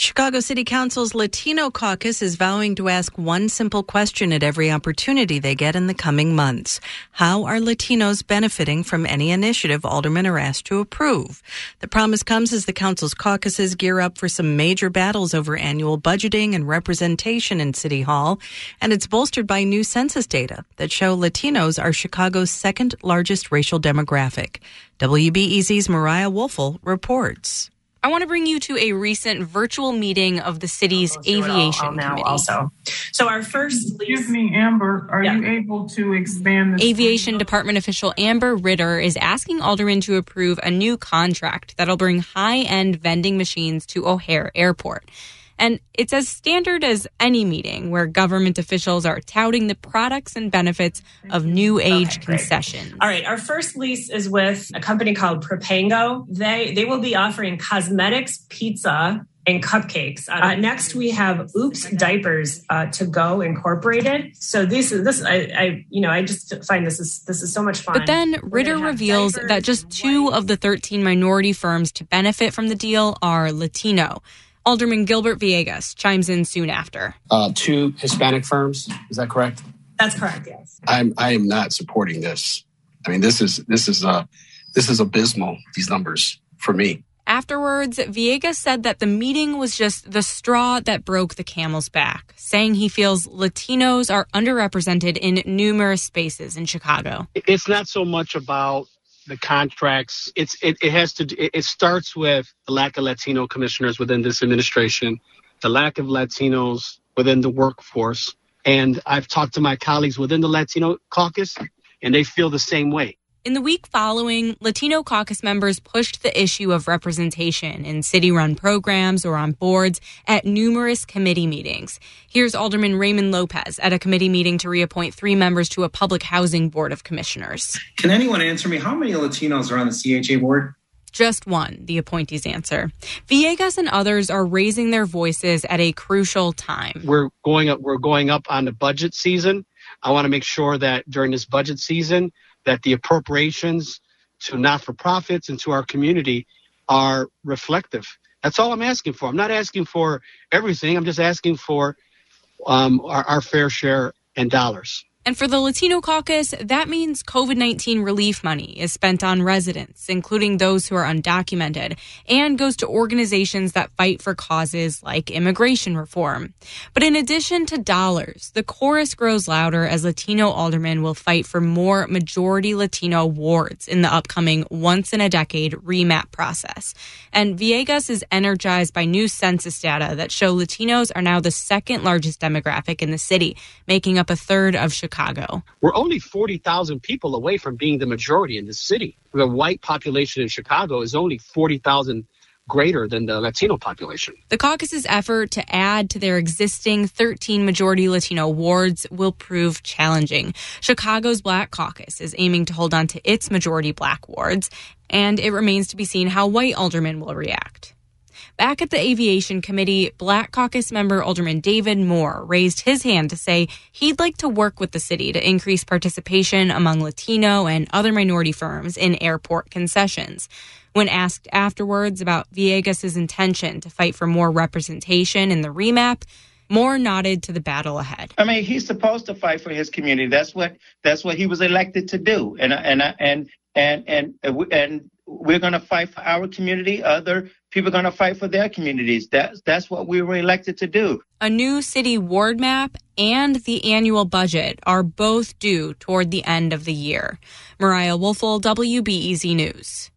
Chicago City Council's Latino caucus is vowing to ask one simple question at every opportunity they get in the coming months. How are Latinos benefiting from any initiative aldermen are asked to approve? The promise comes as the council's caucuses gear up for some major battles over annual budgeting and representation in City Hall, and it's bolstered by new census data that show Latinos are Chicago's second largest racial demographic. WBEZ's Mariah Woelfel reports. I want to bring you to a recent virtual meeting of the city's aviation all, all committee. Also, so our first, excuse me, Amber, are yeah. you able to expand? This Aviation screen? department official Amber Ritter is asking aldermen to approve a new contract that'll bring high-end vending machines to O'Hare Airport. And it's as standard as any meeting where government officials are touting the products and benefits of new age okay, concessions. All right, our first lease is with a company called Propango. They they will be offering cosmetics, pizza, and cupcakes. Uh, next, we have Oops Diapers uh, to Go Incorporated. So this is this I, I, you know I just find this is this is so much fun. But then Ritter reveals that just two of the thirteen minority firms to benefit from the deal are Latino. Alderman Gilbert Villegas chimes in soon after. Uh, two Hispanic firms, is that correct? That's correct. Yes. I'm. I am not supporting this. I mean, this is this is uh, this is abysmal. These numbers for me. Afterwards, Villegas said that the meeting was just the straw that broke the camel's back, saying he feels Latinos are underrepresented in numerous spaces in Chicago. It's not so much about the contracts. It's it, it has to it, it starts with the lack of Latino commissioners within this administration, the lack of Latinos within the workforce. And I've talked to my colleagues within the Latino caucus, and they feel the same way. In the week following, Latino caucus members pushed the issue of representation in city run programs or on boards at numerous committee meetings. Here's Alderman Raymond Lopez at a committee meeting to reappoint three members to a public housing board of commissioners. Can anyone answer me how many Latinos are on the CHA board? Just one, the appointees answer. Villegas and others are raising their voices at a crucial time. We're going up we're going up on the budget season. I want to make sure that during this budget season that the appropriations to not for profits and to our community are reflective. That's all I'm asking for. I'm not asking for everything. I'm just asking for um, our, our fair share in dollars. And for the Latino caucus, that means COVID 19 relief money is spent on residents, including those who are undocumented, and goes to organizations that fight for causes like immigration reform. But in addition to dollars, the chorus grows louder as Latino aldermen will fight for more majority Latino wards in the upcoming once in a decade remap process. And Villegas is energized by new census data that show Latinos are now the second largest demographic in the city, making up a third of Chicago. Chicago. We're only 40,000 people away from being the majority in the city. The white population in Chicago is only 40,000 greater than the Latino population. The caucus's effort to add to their existing 13 majority Latino wards will prove challenging. Chicago's Black Caucus is aiming to hold on to its majority black wards, and it remains to be seen how white aldermen will react. Back at the Aviation Committee, Black Caucus member Alderman David Moore raised his hand to say he'd like to work with the city to increase participation among Latino and other minority firms in airport concessions. When asked afterwards about Villegas' intention to fight for more representation in the remap, Moore nodded to the battle ahead. I mean, he's supposed to fight for his community. That's what that's what he was elected to do. And and and and and and we're going to fight for our community. Other people are going to fight for their communities. That's that's what we were elected to do. A new city ward map and the annual budget are both due toward the end of the year. Mariah Woelfel, WBEZ News.